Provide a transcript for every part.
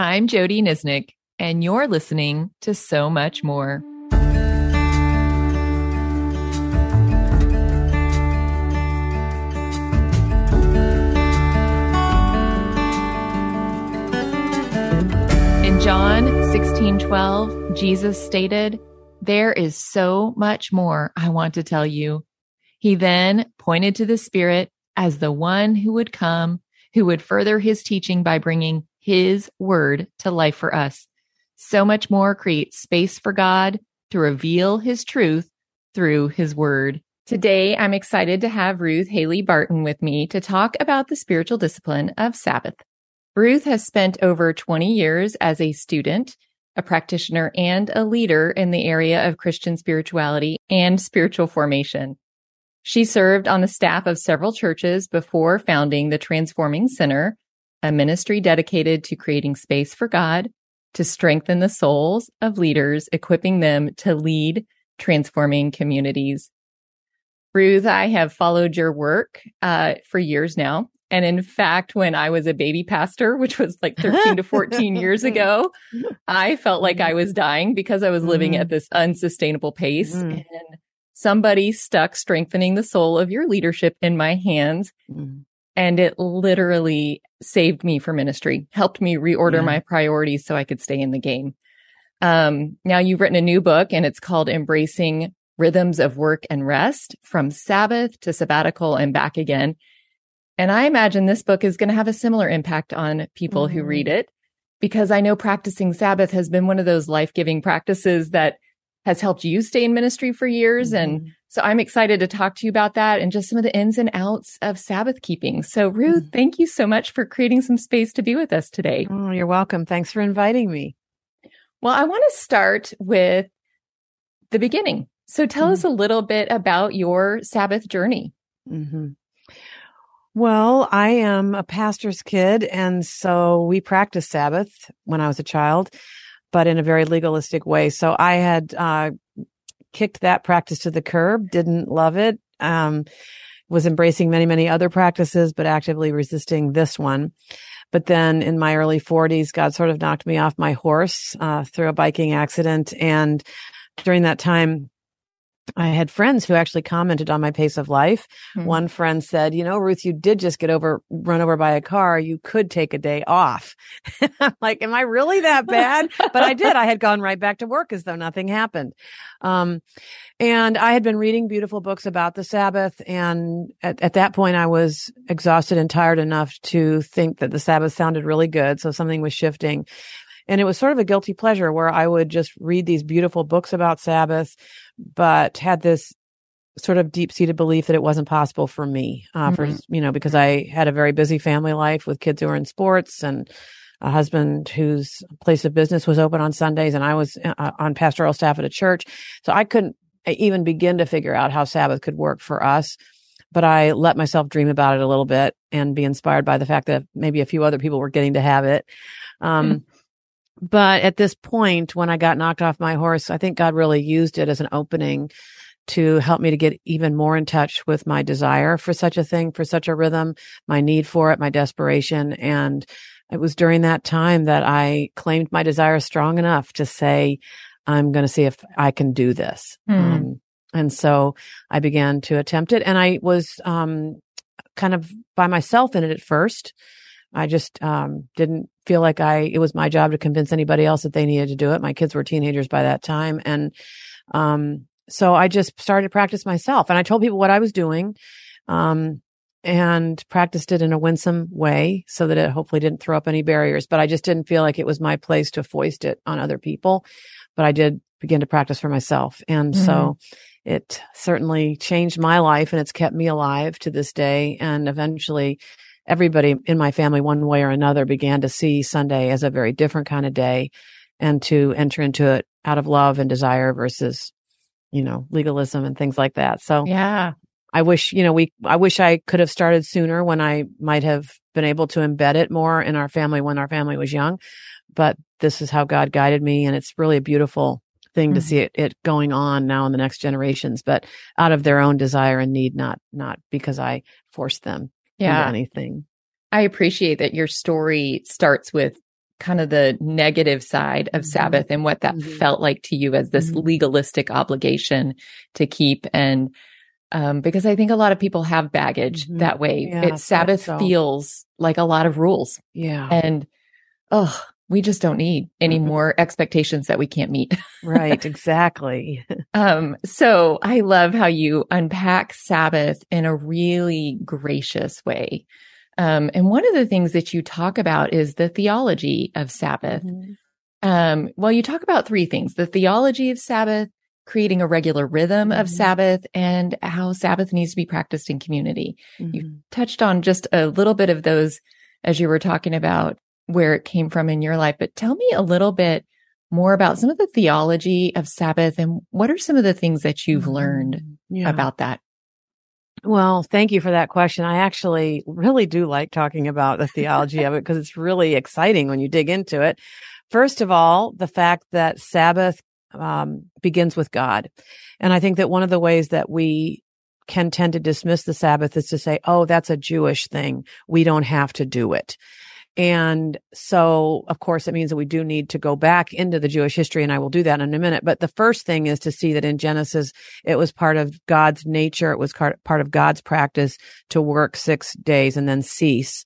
I'm Jody Nisnik, and you're listening to So Much More. In John 16 12, Jesus stated, There is so much more I want to tell you. He then pointed to the Spirit as the one who would come, who would further his teaching by bringing his word to life for us. So much more creates space for God to reveal his truth through his word. Today, I'm excited to have Ruth Haley Barton with me to talk about the spiritual discipline of Sabbath. Ruth has spent over 20 years as a student, a practitioner, and a leader in the area of Christian spirituality and spiritual formation. She served on the staff of several churches before founding the Transforming Center, a ministry dedicated to creating space for God to strengthen the souls of leaders, equipping them to lead transforming communities. Ruth, I have followed your work uh, for years now. And in fact, when I was a baby pastor, which was like 13 to 14 years ago, I felt like I was dying because I was living mm. at this unsustainable pace. Mm. And somebody stuck strengthening the soul of your leadership in my hands. Mm. And it literally saved me for ministry, helped me reorder yeah. my priorities so I could stay in the game. Um, now you've written a new book and it's called Embracing Rhythms of Work and Rest from Sabbath to Sabbatical and back again. And I imagine this book is going to have a similar impact on people mm-hmm. who read it because I know practicing Sabbath has been one of those life giving practices that has helped you stay in ministry for years. Mm-hmm. And so I'm excited to talk to you about that and just some of the ins and outs of Sabbath keeping. So, Ruth, mm-hmm. thank you so much for creating some space to be with us today. Oh, you're welcome. Thanks for inviting me. Well, I want to start with the beginning. So, tell mm-hmm. us a little bit about your Sabbath journey. Mm-hmm. Well, I am a pastor's kid, and so we practiced Sabbath when I was a child but in a very legalistic way. So I had uh, kicked that practice to the curb, didn't love it, um, was embracing many, many other practices, but actively resisting this one. But then in my early 40s, God sort of knocked me off my horse uh, through a biking accident. And during that time, I had friends who actually commented on my pace of life. Mm-hmm. One friend said, you know, Ruth, you did just get over, run over by a car. You could take a day off. I'm like, am I really that bad? but I did. I had gone right back to work as though nothing happened. Um, and I had been reading beautiful books about the Sabbath. And at, at that point, I was exhausted and tired enough to think that the Sabbath sounded really good. So something was shifting. And it was sort of a guilty pleasure where I would just read these beautiful books about Sabbath, but had this sort of deep seated belief that it wasn't possible for me, uh, mm-hmm. for, you know, because I had a very busy family life with kids who were in sports and a husband whose place of business was open on Sundays and I was uh, on pastoral staff at a church. So I couldn't even begin to figure out how Sabbath could work for us. But I let myself dream about it a little bit and be inspired by the fact that maybe a few other people were getting to have it. Um, mm-hmm but at this point, when I got knocked off my horse, I think God really used it as an opening to help me to get even more in touch with my desire for such a thing, for such a rhythm, my need for it, my desperation. And it was during that time that I claimed my desire strong enough to say, I'm going to see if I can do this. Mm. Um, and so I began to attempt it and I was, um, kind of by myself in it at first. I just um, didn't feel like I it was my job to convince anybody else that they needed to do it. My kids were teenagers by that time, and um, so I just started to practice myself. And I told people what I was doing, um, and practiced it in a winsome way so that it hopefully didn't throw up any barriers. But I just didn't feel like it was my place to foist it on other people. But I did begin to practice for myself, and mm-hmm. so it certainly changed my life, and it's kept me alive to this day. And eventually everybody in my family, one way or another, began to see Sunday as a very different kind of day and to enter into it out of love and desire versus, you know, legalism and things like that. So, yeah. I wish, you know, we, I wish I could have started sooner when I might have been able to embed it more in our family when our family was young. But this is how God guided me. And it's really a beautiful thing mm-hmm. to see it, it going on now in the next generations, but out of their own desire and need, not, not because I forced them yeah. anything. I appreciate that your story starts with kind of the negative side of mm-hmm. Sabbath and what that mm-hmm. felt like to you as this mm-hmm. legalistic obligation to keep. And um, because I think a lot of people have baggage mm-hmm. that way. Yeah, it, Sabbath so. feels like a lot of rules. Yeah. And oh, we just don't need any mm-hmm. more expectations that we can't meet. right, exactly. um, so I love how you unpack Sabbath in a really gracious way. Um, and one of the things that you talk about is the theology of Sabbath. Mm-hmm. Um, well, you talk about three things, the theology of Sabbath, creating a regular rhythm mm-hmm. of Sabbath and how Sabbath needs to be practiced in community. Mm-hmm. You touched on just a little bit of those as you were talking about where it came from in your life, but tell me a little bit more about some of the theology of Sabbath and what are some of the things that you've learned yeah. about that? Well, thank you for that question. I actually really do like talking about the theology of it because it's really exciting when you dig into it. First of all, the fact that Sabbath um, begins with God. And I think that one of the ways that we can tend to dismiss the Sabbath is to say, oh, that's a Jewish thing. We don't have to do it. And so, of course, it means that we do need to go back into the Jewish history, and I will do that in a minute. But the first thing is to see that in Genesis, it was part of God's nature. It was part of God's practice to work six days and then cease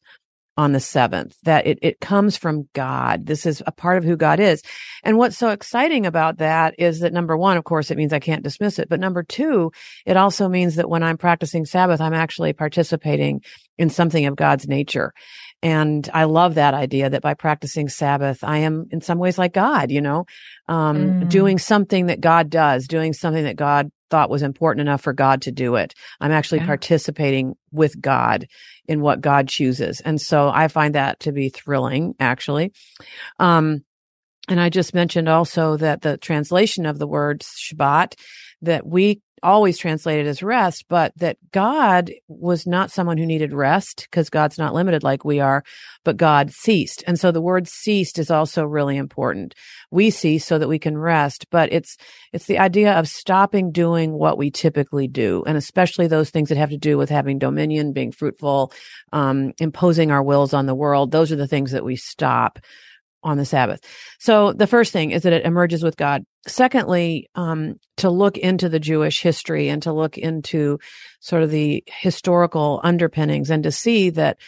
on the seventh, that it, it comes from God. This is a part of who God is. And what's so exciting about that is that number one, of course, it means I can't dismiss it. But number two, it also means that when I'm practicing Sabbath, I'm actually participating in something of God's nature. And I love that idea that by practicing Sabbath, I am in some ways like God, you know, um, mm. doing something that God does, doing something that God thought was important enough for God to do it. I'm actually yeah. participating with God in what God chooses. And so I find that to be thrilling, actually. Um, and I just mentioned also that the translation of the word Shabbat that we always translated as rest, but that God was not someone who needed rest because God's not limited like we are, but God ceased. And so the word ceased is also really important. We cease so that we can rest, but it's, it's the idea of stopping doing what we typically do. And especially those things that have to do with having dominion, being fruitful, um, imposing our wills on the world. Those are the things that we stop on the Sabbath. So the first thing is that it emerges with God. Secondly, um, to look into the Jewish history and to look into sort of the historical underpinnings and to see that,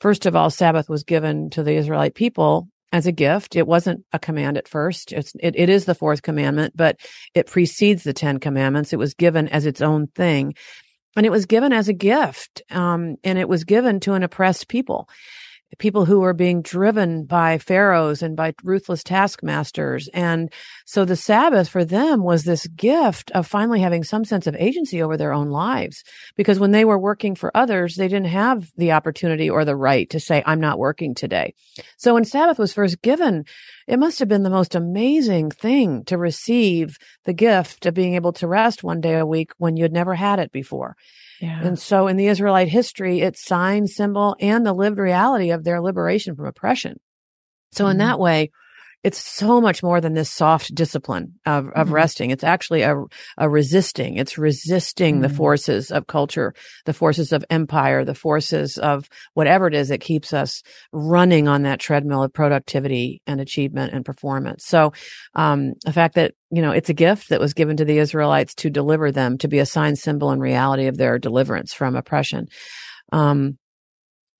first of all, Sabbath was given to the Israelite people as a gift. It wasn't a command at first. It's, it, it is the fourth commandment, but it precedes the Ten Commandments. It was given as its own thing. And it was given as a gift. Um, and it was given to an oppressed people people who were being driven by pharaohs and by ruthless taskmasters. And so the Sabbath for them was this gift of finally having some sense of agency over their own lives. Because when they were working for others, they didn't have the opportunity or the right to say, I'm not working today. So when Sabbath was first given, it must have been the most amazing thing to receive the gift of being able to rest one day a week when you'd never had it before. Yeah. And so in the Israelite history, it's sign, symbol, and the lived reality of their liberation from oppression. So mm-hmm. in that way, it's so much more than this soft discipline of, of mm-hmm. resting. It's actually a, a resisting. It's resisting mm-hmm. the forces of culture, the forces of empire, the forces of whatever it is that keeps us running on that treadmill of productivity and achievement and performance. So, um, the fact that, you know, it's a gift that was given to the Israelites to deliver them, to be a sign, symbol, and reality of their deliverance from oppression. Um,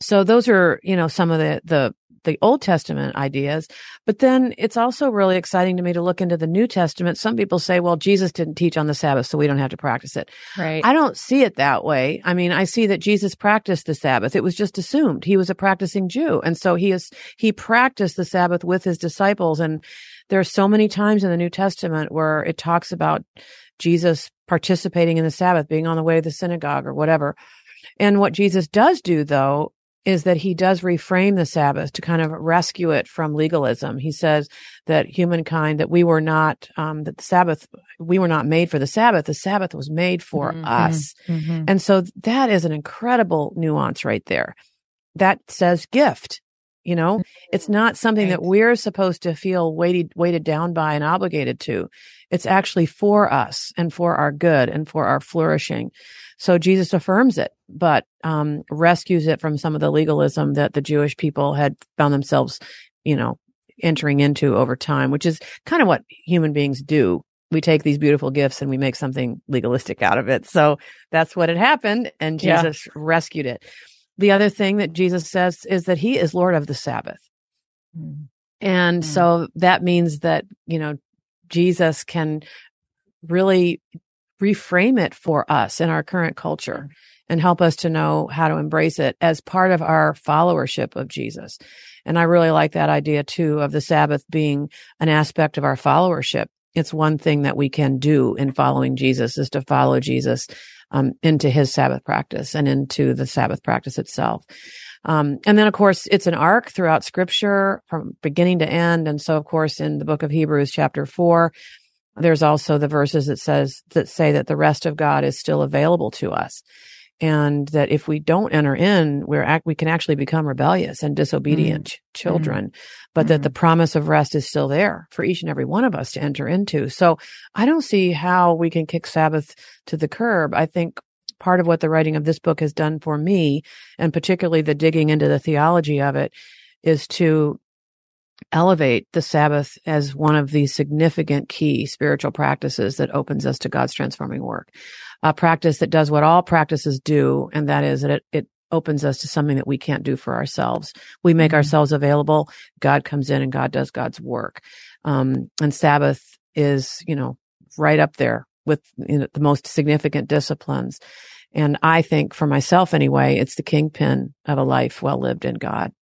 so those are, you know, some of the, the the Old Testament ideas. But then it's also really exciting to me to look into the New Testament. Some people say, well, Jesus didn't teach on the Sabbath, so we don't have to practice it. Right. I don't see it that way. I mean, I see that Jesus practiced the Sabbath. It was just assumed he was a practicing Jew. And so he is, he practiced the Sabbath with his disciples. And there are so many times in the New Testament where it talks about Jesus participating in the Sabbath, being on the way to the synagogue or whatever. And what Jesus does do though is that he does reframe the Sabbath to kind of rescue it from legalism. He says that humankind, that we were not, um, that the Sabbath, we were not made for the Sabbath. The Sabbath was made for mm-hmm. us. Mm-hmm. And so that is an incredible nuance right there. That says gift. You know, it's not something right. that we're supposed to feel weighted, weighted down by and obligated to. It's actually for us and for our good and for our flourishing. So Jesus affirms it, but um, rescues it from some of the legalism that the Jewish people had found themselves, you know, entering into over time, which is kind of what human beings do. We take these beautiful gifts and we make something legalistic out of it. So that's what had happened. And Jesus yeah. rescued it. The other thing that Jesus says is that he is Lord of the Sabbath. Mm. And mm. so that means that, you know, Jesus can really reframe it for us in our current culture and help us to know how to embrace it as part of our followership of Jesus. And I really like that idea too of the Sabbath being an aspect of our followership. It's one thing that we can do in following Jesus is to follow Jesus um, into his Sabbath practice and into the Sabbath practice itself. Um, and then, of course, it's an arc throughout scripture from beginning to end. And so, of course, in the book of Hebrews, chapter four, there's also the verses that says that say that the rest of God is still available to us. And that if we don't enter in, we're act, we can actually become rebellious and disobedient mm. children, mm. but mm. that the mm-hmm. promise of rest is still there for each and every one of us to enter into. So I don't see how we can kick Sabbath to the curb. I think part of what the writing of this book has done for me, and particularly the digging into the theology of it, is to elevate the Sabbath as one of the significant key spiritual practices that opens us to God's transforming work. A practice that does what all practices do, and that is that it, it opens us to something that we can't do for ourselves. We make mm-hmm. ourselves available. God comes in and God does God's work. Um, and Sabbath is, you know, right up there with you know, the most significant disciplines. And I think for myself anyway, it's the kingpin of a life well lived in God.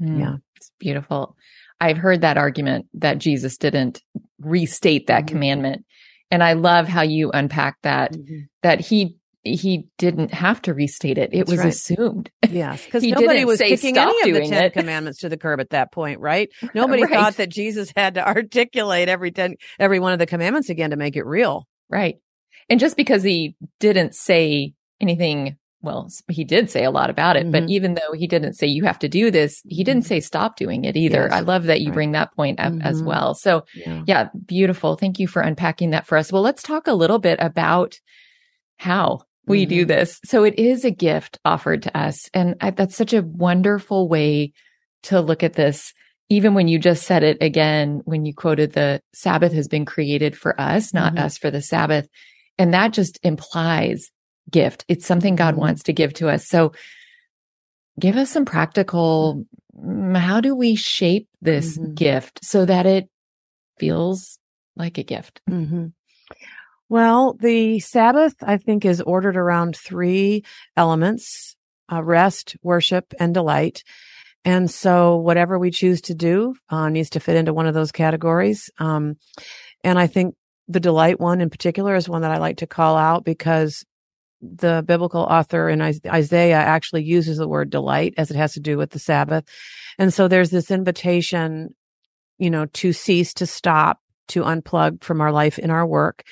Mm, yeah. It's beautiful. I've heard that argument that Jesus didn't restate that mm-hmm. commandment. And I love how you unpack that, mm-hmm. that he he didn't have to restate it. It That's was right. assumed. Yes, because nobody was kicking any of the Ten it. Commandments to the curb at that point, right? Nobody right. thought that Jesus had to articulate every ten, every one of the commandments again to make it real. Right. And just because he didn't say anything well, he did say a lot about it, mm-hmm. but even though he didn't say you have to do this, he didn't mm-hmm. say stop doing it either. Yes. I love that you right. bring that point up mm-hmm. as well. So yeah. yeah, beautiful. Thank you for unpacking that for us. Well, let's talk a little bit about how we do mm-hmm. this. So it is a gift offered to us. And I, that's such a wonderful way to look at this. Even when you just said it again, when you quoted the Sabbath has been created for us, not mm-hmm. us for the Sabbath. And that just implies gift. It's something God wants to give to us. So give us some practical, mm, how do we shape this mm-hmm. gift so that it feels like a gift? Mm-hmm. Well, the Sabbath, I think, is ordered around three elements uh, rest, worship, and delight. And so, whatever we choose to do uh, needs to fit into one of those categories. Um, and I think the delight one in particular is one that I like to call out because the biblical author in Isaiah actually uses the word delight as it has to do with the Sabbath. And so there's this invitation, you know, to cease, to stop, to unplug from our life in our work.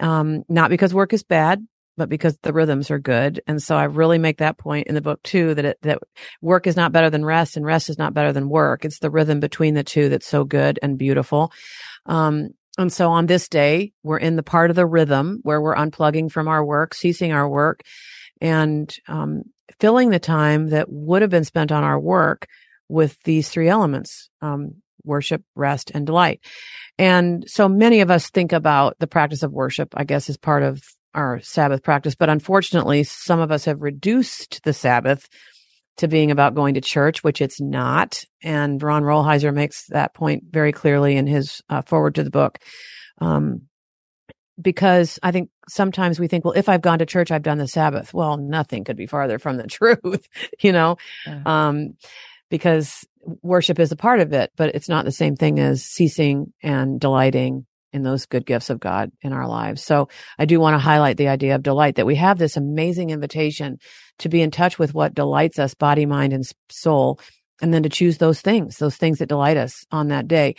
Um, not because work is bad, but because the rhythms are good. And so I really make that point in the book too, that it, that work is not better than rest and rest is not better than work. It's the rhythm between the two that's so good and beautiful. Um, and so on this day, we're in the part of the rhythm where we're unplugging from our work, ceasing our work, and um, filling the time that would have been spent on our work with these three elements um, worship, rest, and delight. And so many of us think about the practice of worship, I guess, as part of our Sabbath practice. But unfortunately, some of us have reduced the Sabbath to being about going to church, which it's not. And Ron Rolheiser makes that point very clearly in his uh, forward to the book. Um, because I think sometimes we think, well, if I've gone to church, I've done the Sabbath. Well, nothing could be farther from the truth, you know, yeah. um, because worship is a part of it, but it's not the same thing as ceasing and delighting in those good gifts of God in our lives. So I do want to highlight the idea of delight that we have this amazing invitation to be in touch with what delights us, body, mind, and soul, and then to choose those things, those things that delight us on that day.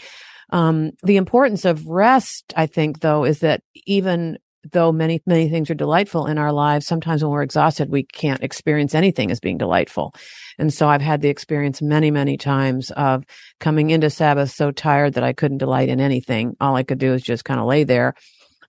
Um, the importance of rest, I think, though, is that even though many, many things are delightful in our lives, sometimes when we're exhausted, we can't experience anything as being delightful. And so I've had the experience many, many times of coming into Sabbath so tired that I couldn't delight in anything. All I could do is just kind of lay there.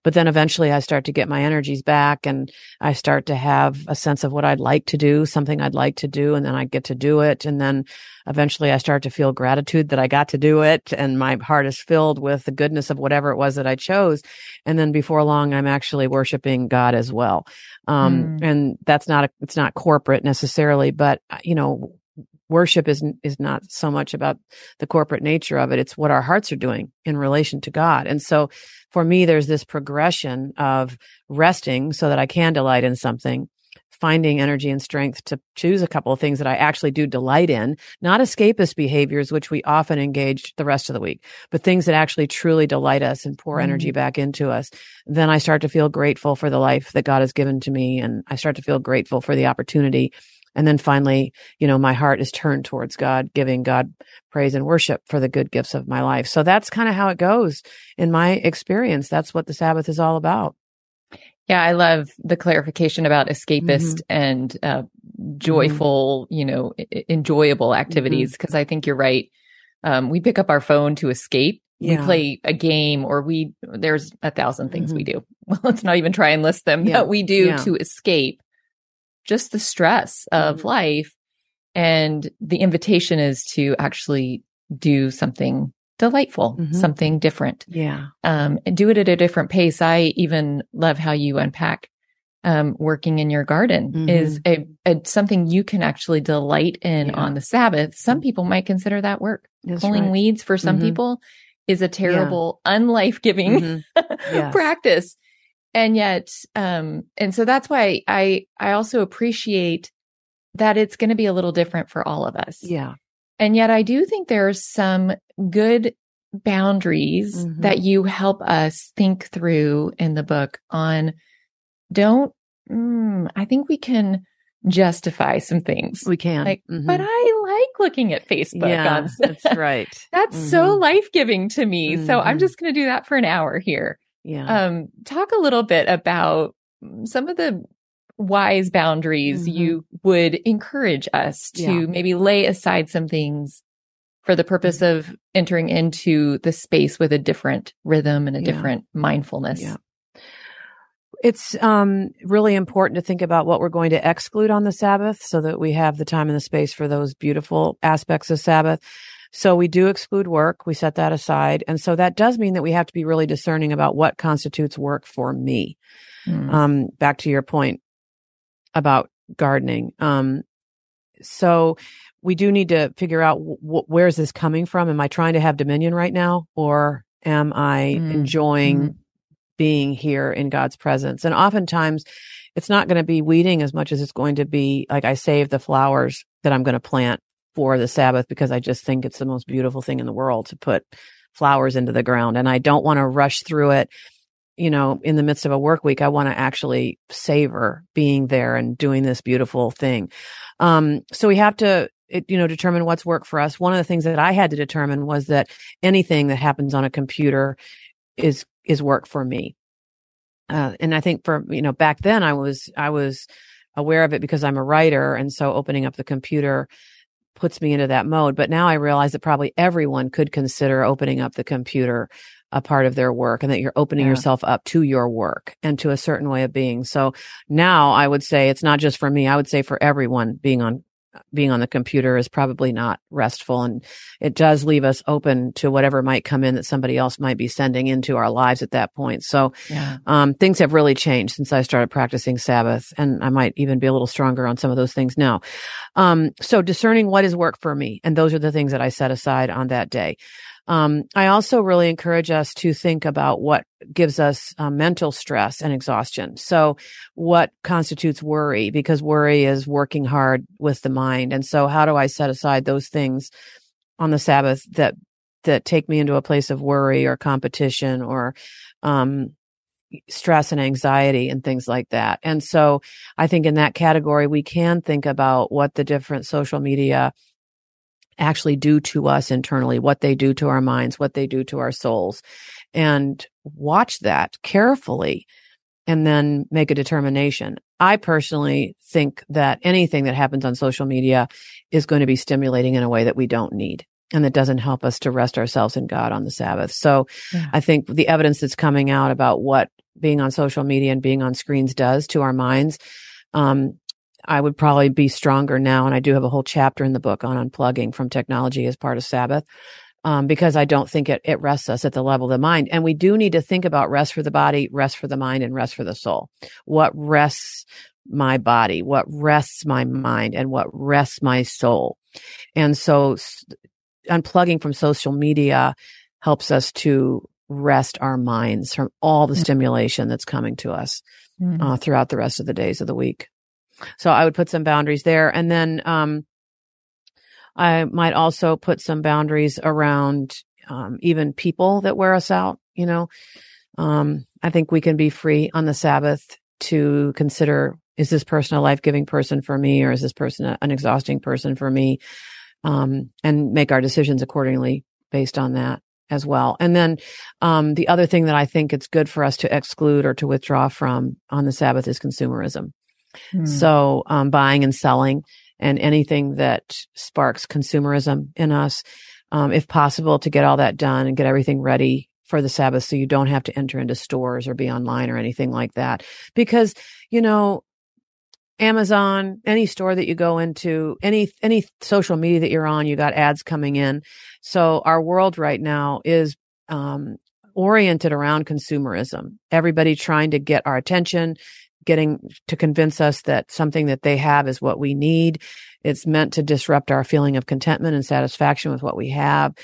But then eventually I start to get my energies back and I start to have a sense of what I'd like to do, something I'd like to do. And then I get to do it. And then eventually I start to feel gratitude that I got to do it. And my heart is filled with the goodness of whatever it was that I chose. And then before long, I'm actually worshiping God as well. Um, mm. and that's not, a, it's not corporate necessarily, but you know, worship is is not so much about the corporate nature of it. It's what our hearts are doing in relation to god. And so for me there's this progression of resting so that i can delight in something finding energy and strength to choose a couple of things that i actually do delight in not escapist behaviors which we often engage the rest of the week but things that actually truly delight us and pour mm. energy back into us. Then i start to feel grateful for the life that god has given to me and i start to feel grateful for the opportunity and then finally, you know, my heart is turned towards God, giving God praise and worship for the good gifts of my life. So that's kind of how it goes in my experience. That's what the Sabbath is all about. Yeah, I love the clarification about escapist mm-hmm. and uh, joyful, mm-hmm. you know, I- enjoyable activities. Because mm-hmm. I think you're right. Um, we pick up our phone to escape. Yeah. We play a game, or we there's a thousand things we mm-hmm. do. Well, let's not even try and list them. Yeah. That we do yeah. to escape just the stress of mm-hmm. life. And the invitation is to actually do something delightful, mm-hmm. something different. Yeah. Um, and do it at a different pace. I even love how you unpack um, working in your garden mm-hmm. is a, a, something you can actually delight in yeah. on the Sabbath. Some people might consider that work. That's Pulling right. weeds for some mm-hmm. people is a terrible, yeah. unlife giving mm-hmm. yes. practice and yet um and so that's why i i also appreciate that it's going to be a little different for all of us yeah and yet i do think there's some good boundaries mm-hmm. that you help us think through in the book on don't mm, i think we can justify some things we can like mm-hmm. but i like looking at facebook yeah, on that's right that's mm-hmm. so life-giving to me so i'm mm-hmm. just going to do that for an hour here yeah. Um, talk a little bit about some of the wise boundaries mm-hmm. you would encourage us to yeah. maybe lay aside some things for the purpose mm-hmm. of entering into the space with a different rhythm and a yeah. different mindfulness. Yeah. It's um, really important to think about what we're going to exclude on the Sabbath so that we have the time and the space for those beautiful aspects of Sabbath. So we do exclude work. We set that aside. And so that does mean that we have to be really discerning about what constitutes work for me. Mm. Um, back to your point about gardening. Um, so we do need to figure out w- where is this coming from? Am I trying to have dominion right now or am I mm. enjoying mm. being here in God's presence? And oftentimes it's not going to be weeding as much as it's going to be like I save the flowers that I'm going to plant for the Sabbath because I just think it's the most beautiful thing in the world to put flowers into the ground. And I don't want to rush through it, you know, in the midst of a work week. I want to actually savor being there and doing this beautiful thing. Um, so we have to, it, you know, determine what's work for us. One of the things that I had to determine was that anything that happens on a computer is, is work for me. Uh, and I think for, you know, back then I was, I was aware of it because I'm a writer. And so opening up the computer, puts me into that mode. But now I realize that probably everyone could consider opening up the computer a part of their work and that you're opening yeah. yourself up to your work and to a certain way of being. So now I would say it's not just for me. I would say for everyone being on being on the computer is probably not restful and it does leave us open to whatever might come in that somebody else might be sending into our lives at that point. So, yeah. um, things have really changed since I started practicing Sabbath and I might even be a little stronger on some of those things now. Um, so discerning what is work for me. And those are the things that I set aside on that day. Um, I also really encourage us to think about what gives us uh, mental stress and exhaustion. So what constitutes worry? Because worry is working hard with the mind. And so how do I set aside those things on the Sabbath that, that take me into a place of worry or competition or, um, stress and anxiety and things like that. And so I think in that category, we can think about what the different social media actually do to us internally, what they do to our minds, what they do to our souls, and watch that carefully and then make a determination. I personally think that anything that happens on social media is going to be stimulating in a way that we don't need and that doesn't help us to rest ourselves in God on the Sabbath. So yeah. I think the evidence that's coming out about what being on social media and being on screens does to our minds. Um, I would probably be stronger now. And I do have a whole chapter in the book on unplugging from technology as part of Sabbath. Um, because I don't think it, it rests us at the level of the mind. And we do need to think about rest for the body, rest for the mind, and rest for the soul. What rests my body? What rests my mind? And what rests my soul? And so unplugging from social media helps us to rest our minds from all the mm. stimulation that's coming to us uh, throughout the rest of the days of the week. So I would put some boundaries there. And then, um, I might also put some boundaries around, um, even people that wear us out, you know. Um, I think we can be free on the Sabbath to consider, is this person a life giving person for me or is this person a, an exhausting person for me? Um, and make our decisions accordingly based on that as well. And then, um, the other thing that I think it's good for us to exclude or to withdraw from on the Sabbath is consumerism. Hmm. So, um, buying and selling and anything that sparks consumerism in us, um, if possible, to get all that done and get everything ready for the Sabbath so you don't have to enter into stores or be online or anything like that. Because, you know, Amazon, any store that you go into, any any social media that you're on, you got ads coming in. So our world right now is um, oriented around consumerism. Everybody trying to get our attention, getting to convince us that something that they have is what we need. It's meant to disrupt our feeling of contentment and satisfaction with what we have.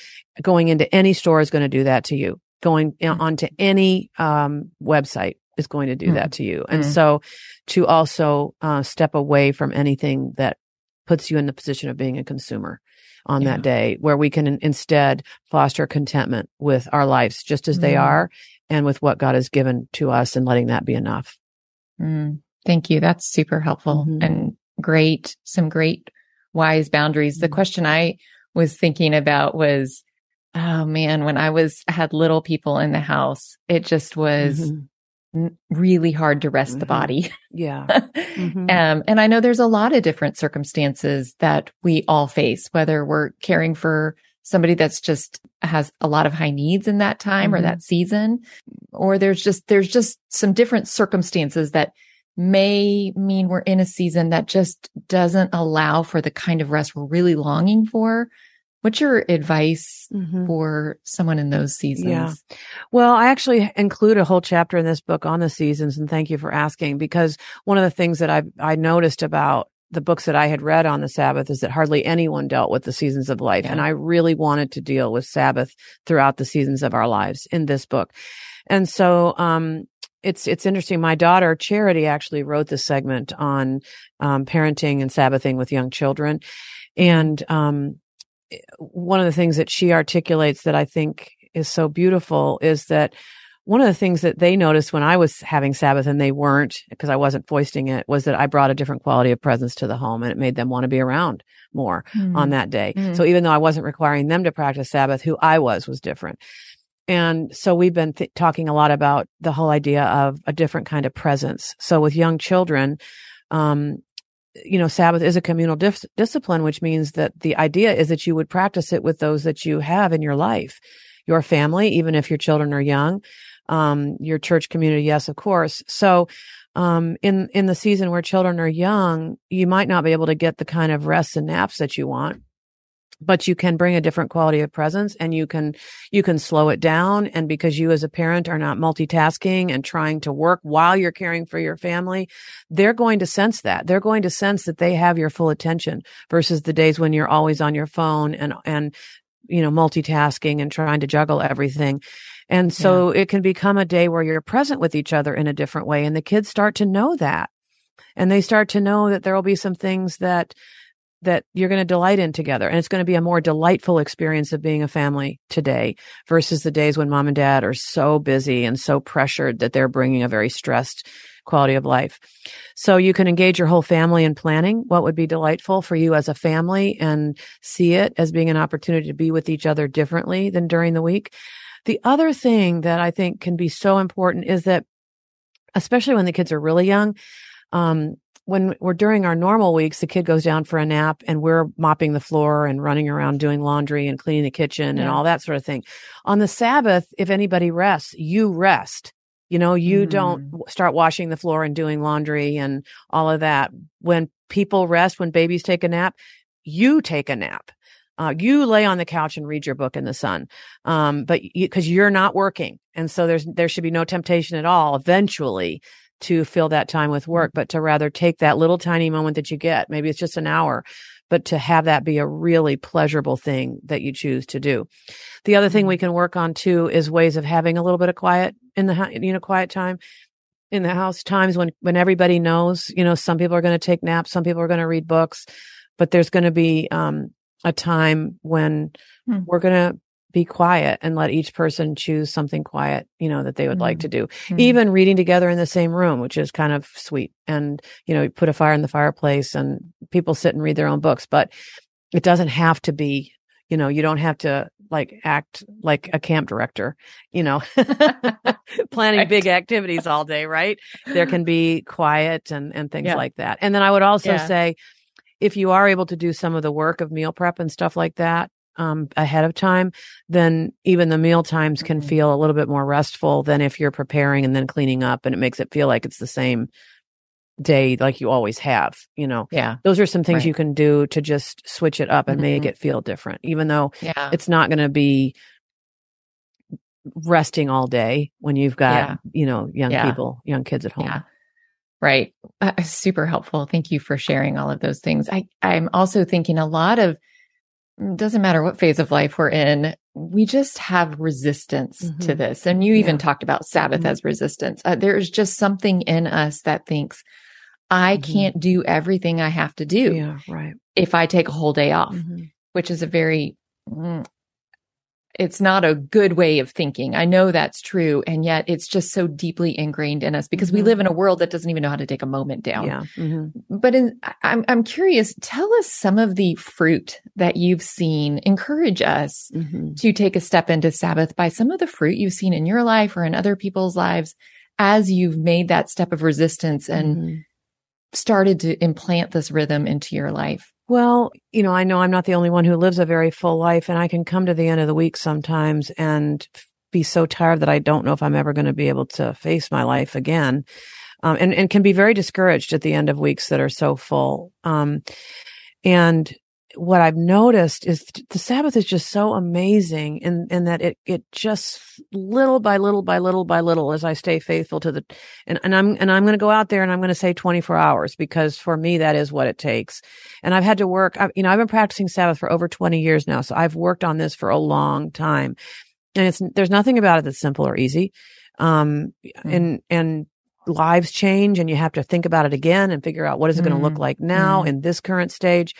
Going into any store is going to do that to you. Going mm-hmm. onto any um, website is going to do mm-hmm. that to you. And mm-hmm. so to also uh, step away from anything that puts you in the position of being a consumer on yeah. that day where we can instead foster contentment with our lives just as they mm-hmm. are and with what God has given to us and letting that be enough. Mm, thank you. That's super helpful mm-hmm. and great. Some great wise boundaries. The mm-hmm. question I was thinking about was, oh man, when I was had little people in the house, it just was mm-hmm. really hard to rest mm-hmm. the body. Yeah. mm-hmm. um, and I know there's a lot of different circumstances that we all face, whether we're caring for somebody that's just has a lot of high needs in that time mm-hmm. or that season or there's just there's just some different circumstances that may mean we're in a season that just doesn't allow for the kind of rest we're really longing for what's your advice mm-hmm. for someone in those seasons yeah well i actually include a whole chapter in this book on the seasons and thank you for asking because one of the things that i i noticed about the books that I had read on the Sabbath is that hardly anyone dealt with the seasons of life. Yeah. And I really wanted to deal with Sabbath throughout the seasons of our lives in this book. And so, um, it's, it's interesting. My daughter Charity actually wrote this segment on, um, parenting and Sabbathing with young children. And, um, one of the things that she articulates that I think is so beautiful is that one of the things that they noticed when I was having Sabbath and they weren't because I wasn't foisting it was that I brought a different quality of presence to the home and it made them want to be around more mm. on that day. Mm. So even though I wasn't requiring them to practice Sabbath, who I was was different. And so we've been th- talking a lot about the whole idea of a different kind of presence. So with young children, um, you know, Sabbath is a communal discipline, which means that the idea is that you would practice it with those that you have in your life, your family, even if your children are young, um, your church community. Yes, of course. So, um, in, in the season where children are young, you might not be able to get the kind of rests and naps that you want but you can bring a different quality of presence and you can you can slow it down and because you as a parent are not multitasking and trying to work while you're caring for your family they're going to sense that they're going to sense that they have your full attention versus the days when you're always on your phone and and you know multitasking and trying to juggle everything and so yeah. it can become a day where you're present with each other in a different way. And the kids start to know that. And they start to know that there will be some things that that you're going to delight in together. And it's going to be a more delightful experience of being a family today versus the days when mom and dad are so busy and so pressured that they're bringing a very stressed quality of life. So you can engage your whole family in planning what would be delightful for you as a family and see it as being an opportunity to be with each other differently than during the week. The other thing that I think can be so important is that, especially when the kids are really young, um, when we're during our normal weeks, the kid goes down for a nap and we're mopping the floor and running around doing laundry and cleaning the kitchen yeah. and all that sort of thing. On the Sabbath, if anybody rests, you rest. You know, you Mm. don't start washing the floor and doing laundry and all of that. When people rest, when babies take a nap, you take a nap. Uh, you lay on the couch and read your book in the sun. Um, but because you're not working. And so there's, there should be no temptation at all eventually to fill that time with work, but to rather take that little tiny moment that you get. Maybe it's just an hour, but to have that be a really pleasurable thing that you choose to do. The other thing we can work on too is ways of having a little bit of quiet in the, you know, quiet time in the house times when, when everybody knows, you know, some people are going to take naps, some people are going to read books, but there's going to be, um, a time when Hmm. we're going to be quiet and let each person choose something quiet, you know, that they would like Mm. to do. Mm. Even reading together in the same room, which is kind of sweet. And, you know, you put a fire in the fireplace and people sit and read their own books, but it doesn't have to be, you know, you don't have to like act like a camp director, you know, planning Right. big activities all day, right? There can be quiet and, and things Yeah. like that. And then I would also Yeah. say, if you are able to do some of the work of meal prep and stuff like that, um, ahead of time, then even the meal times can Mhm. feel a little bit more restful than if you're preparing and then cleaning up and it makes it feel like it's the same day like you always have, you know. yeah. Those are some things Right. you can do to just switch it up and make Mhm. it feel different, even though Yeah. it's not going to be resting all day when you've got, Yeah. you know, young Yeah. people, young kids at home. Right. Uh, super helpful. Thank you for sharing all of those things. I, I'm also thinking a lot of, doesn't matter what phase of life we're in, we just have resistance to Mhm. this. And you even Yeah. talked about Sabbath Mhm. as resistance. Uh, there's just something in us that thinks, I Mhm. can't do everything I have to do Yeah, right. if I take a whole day off, Mhm. which is a very, mm, it's not a good way of thinking. I know that's true. And yet it's just so deeply ingrained in us because we Mhm. live in a world that doesn't even know how to take a moment down. Yeah. mhm. But in, I'm, I'm curious, tell us some of the fruit that you've seen encourage us Mhm. to take a step into Sabbath by some of the fruit you've seen in your life or in other people's lives as you've made that step of resistance and Mhm. started to implant this rhythm into your life. Well, you know, I know I'm not the only one who lives a very full life and I can come to the end of the week sometimes and be so tired that I don't know if I'm ever going to be able to face my life again. Um, and, and can be very discouraged at the end of weeks that are so full. Um, and what I've noticed is the Sabbath is just so amazing in, in that it, it just little by little by little by little as I stay faithful to the, and, and I'm, and I'm going to go out there and I'm going to say 24 hours because for me, that is what it takes. And I've had to work, I, you know, I've been practicing Sabbath for over 20 years now. So I've worked on this for a long time and it's, there's nothing about it that's simple or easy. Um, and, and, lives change and you have to think about it again and figure out what is it going to look Mm. like now Mm. in this current stage.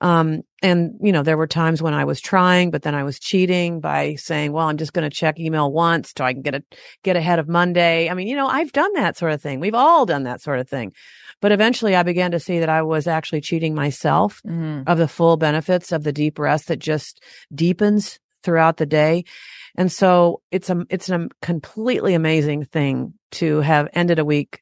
Um, and you know, there were times when I was trying, but then I was cheating by saying, well, I'm just going to check email once so I can get a, get ahead of Monday. I mean, you know, I've done that sort of thing. We've all done that sort of thing. But eventually I began to see that I was actually cheating myself Mm. of the full benefits of the deep rest that just deepens throughout the day. And so it's a, it's a completely amazing thing to have ended a week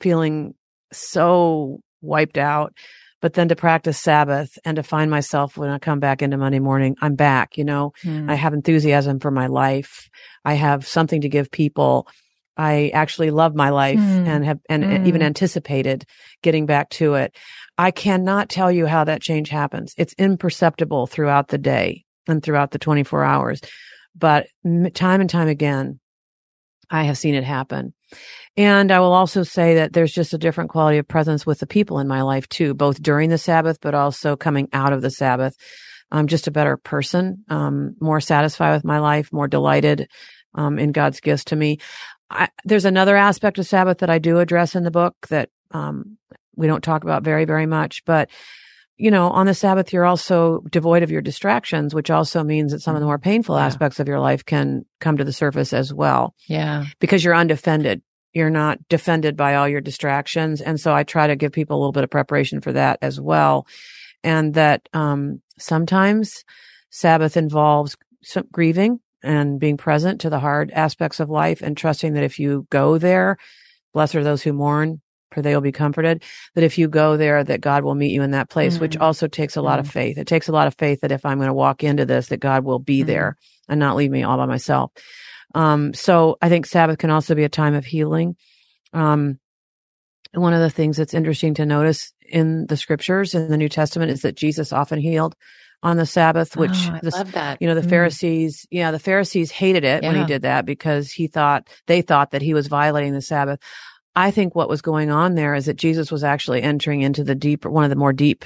feeling so wiped out, but then to practice Sabbath and to find myself when I come back into Monday morning, I'm back, you know, Mm. I have enthusiasm for my life. I have something to give people. I actually love my life Mm. and have, and and even Mm. anticipated getting back to it. I cannot tell you how that change happens. It's imperceptible throughout the day and throughout the 24 hours, but time and time again, I have seen it happen. And I will also say that there's just a different quality of presence with the people in my life too, both during the Sabbath, but also coming out of the Sabbath. I'm just a better person, um, more satisfied with my life, more delighted, um, in God's gifts to me. I, there's another aspect of Sabbath that I do address in the book that, um, we don't talk about very, very much, but you know, on the Sabbath, you're also devoid of your distractions, which also means that some of the more painful Yeah. aspects of your life can come to the surface as well Yeah. because you're undefended. You're not defended by all your distractions. And so I try to give people a little bit of preparation for that as well. And that, um, sometimes Sabbath involves some grieving and being present to the hard aspects of life and trusting that if you go there, blessed are those who mourn, for they will be comforted. That if you go there, that God will meet you in that place, which Mm. also takes a lot of faith. It takes a lot of faith that if I'm going to walk into this, that God will be Mm. there and not leave me all by myself. Um, so I think Sabbath can also be a time of healing. Um, one of the things that's interesting to notice in the scriptures in the New Testament is that Jesus often healed on the Sabbath, which oh, I the, love that. you know, the Mm. Pharisees, yeah, the Pharisees hated it when he did that because he thought, they thought that he was violating the Sabbath. I think what was going on there is that Jesus was actually entering into the deeper, one of the more deep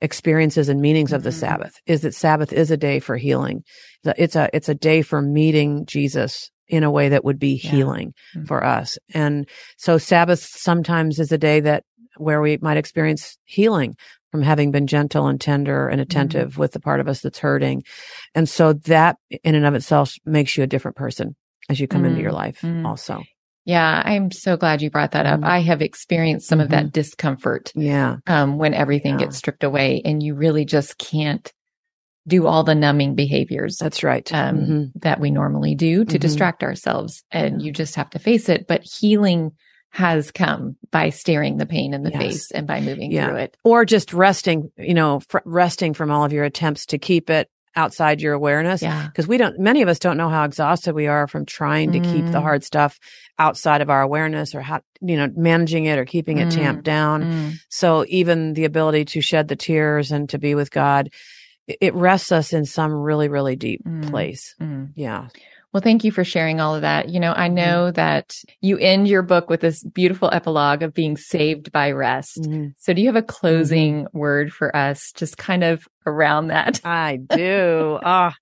experiences and meanings of the Mhm. Sabbath is that Sabbath is a day for healing. It's a, it's a day for meeting Jesus in a way that would be Yeah. healing Mhm. for us. And so Sabbath sometimes is a day that where we might experience healing from having been gentle and tender and attentive with the part of us that's hurting. And so that in and of itself makes you a different person as you come into your life mm. also. Yeah, I'm so glad you brought that up. Mhm. I have experienced some of that discomfort Yeah. um, when everything Yeah. gets stripped away and you really just can't do all the numbing behaviors That's right. um, Mhm. that we normally do to Mhm. distract ourselves. And Yeah. you just have to face it. But healing has come by staring the pain in the Yes. face and by moving Yeah. through it. Or just resting, you know, fr- resting from all of your attempts to keep it outside your awareness. Yeah. Because we don't, many of us don't know how exhausted we are from trying to keep the Mm. hard stuff outside of our awareness or how, you know, managing it or keeping it Mm. tamped down. Mm. So even the ability to shed the tears and to be with God, it, it rests us in some really, really deep Mm. place. Mm. Yeah. Well, thank you for sharing all of that. You know, I Mhm. know that you end your book with this beautiful epilogue of being saved by rest. Mhm. So do you have a closing word for us, just kind of around that? I do. Ah,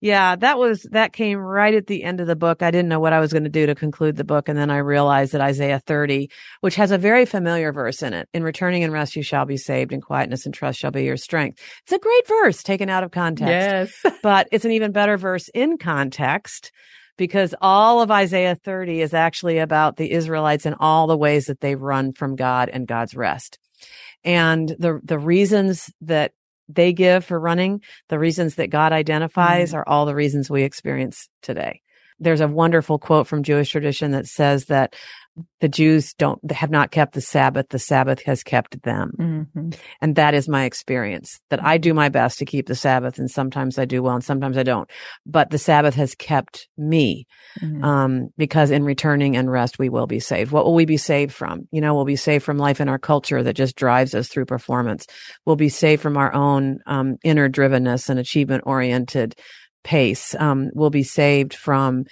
yeah, that was, that came right at the end of the book. I didn't know what I was going to do to conclude the book. And then I realized that Isaiah 30, which has a very familiar verse in it, in returning and rest, you shall be saved and quietness and trust shall be your strength. It's a great verse taken out of context, Yes. but it's an even better verse in context because all of Isaiah 30 is actually about the Israelites and all the ways that they run from God and God's rest. And the, the reasons that they give for running, the reasons that God identifies mm-hmm. are all the reasons we experience today. There's a wonderful quote from Jewish tradition that says that the Jews don't, have not kept the Sabbath. The Sabbath has kept them. Mhm. And that is my experience that I do my best to keep the Sabbath and sometimes I do well and sometimes I don't. But the Sabbath has kept me Mhm. um, because in returning and rest, we will be saved. What will we be saved from? You know, we'll be saved from life in our culture that just drives us through performance. We'll be saved from our own um, inner drivenness and achievement oriented pace. Um, we'll be saved from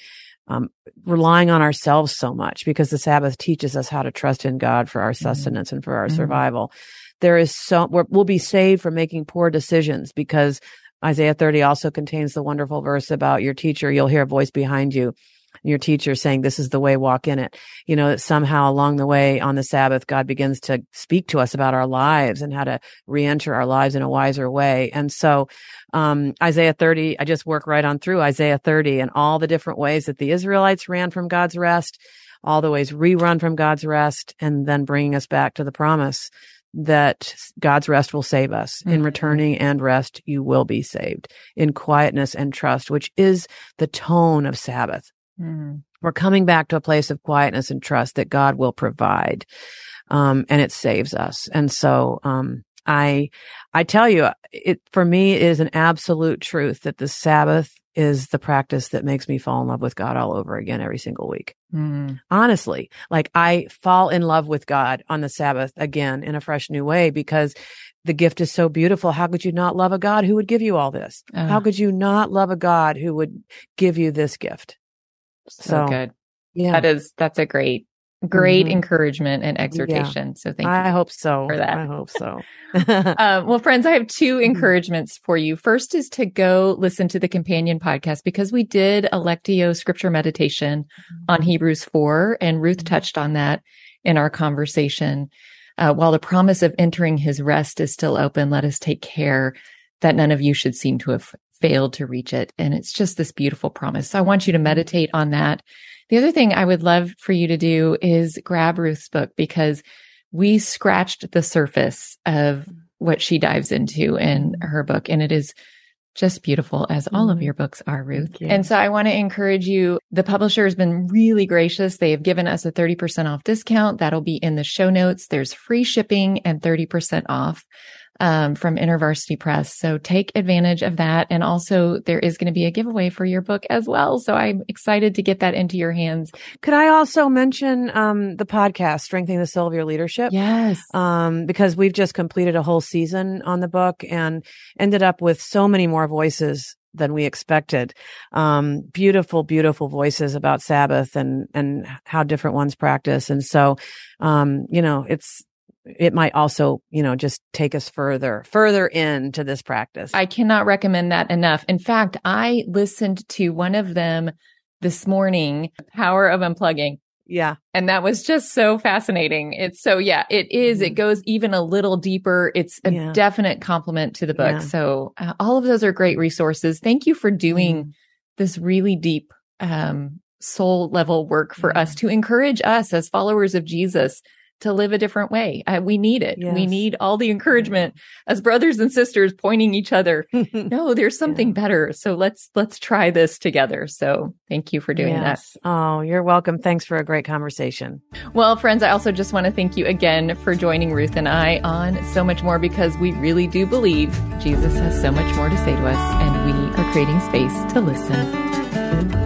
um, relying on ourselves so much because the Sabbath teaches us how to trust in God for our sustenance and for our Mhm. survival. There is so, we're, we'll be saved from making poor decisions because Isaiah 30 also contains the wonderful verse about your teacher. You'll hear a voice behind you. Your teacher saying, this is the way, walk in it. You know, that somehow along the way on the Sabbath, God begins to speak to us about our lives and how to re-enter our lives in a wiser way. And so, um, Isaiah 30, I just work right on through Isaiah 30 and all the different ways that the Israelites ran from God's rest, all the ways we run from God's rest, and then bringing us back to the promise that God's rest will save us. In Mhm. returning and rest, you will be saved in quietness and trust, which is the tone of Sabbath. Mhm. We're coming back to a place of quietness and trust that God will provide. Um, and it saves us. And so, um, I, I tell you, it, for me, it is an absolute truth that the Sabbath is the practice that makes me fall in love with God all over again every single week Mhm. honestly like i fall in love with god on the sabbath again in a fresh new way because the gift is so beautiful how could you not love a god who would give you all this how Ah, could you not love a god who would give you this gift so, so, good. yeah That is, that's a great, great Mhm. encouragement and exhortation. So thank you. i hope so for that. i hope so Um, well, friends, I have two Mhm. encouragements for you. First is to go listen to the companion podcast because we did a Lectio scripture meditation on Hebrews 4, and Ruth Mhm. touched on that in our conversation. Uh, while the promise of entering his rest is still open, let us take care that none of you should seem to have failed to reach it. And it's just this beautiful promise. So I want you to meditate on that. The other thing I would love for you to do is grab Ruth's book because we scratched the surface of what she dives into in her book. And it is just beautiful as all of Mhm. your books are, Ruth. And so I want to encourage you. The publisher has been really gracious. They have given us a 30% off discount. That'll be in the show notes. There's free shipping and 30% off. Um, from InterVarsity Press. So take advantage of that. And also there is going to be a giveaway for your book as well. So I'm excited to get that into your hands. Could I also mention, um, the podcast, Strengthening the Soul of Your Leadership? Yes. Um, because we've just completed a whole season on the book and ended up with so many more voices than we expected. Um, beautiful, beautiful voices about Sabbath and, and how different ones practice. And so, um, you know, it's, it might also, you know, just take us further, further into this practice. I cannot recommend that enough. In fact, I listened to one of them this morning, Power of Unplugging. Yeah. And that was just so fascinating. It's so, yeah, it is. It mm-hmm. goes even a little deeper. It's a yeah. definite complement to the book. Yeah. So uh, all of those are great resources. Thank you for doing mm. this really deep, um, soul level work for us to encourage us as followers of Jesus to live a different way. Uh, we need it. Yes. We need all the encouragement as brothers and sisters pointing each other. no, there's something yeah. better. So let's, let's try this together. So thank you for doing yes. that. Oh, you're welcome. Thanks for a great conversation. Well, friends, I also just want to thank you again for joining Ruth and I on so much more because we really do believe Jesus has so much more to say to us and we are creating space to listen.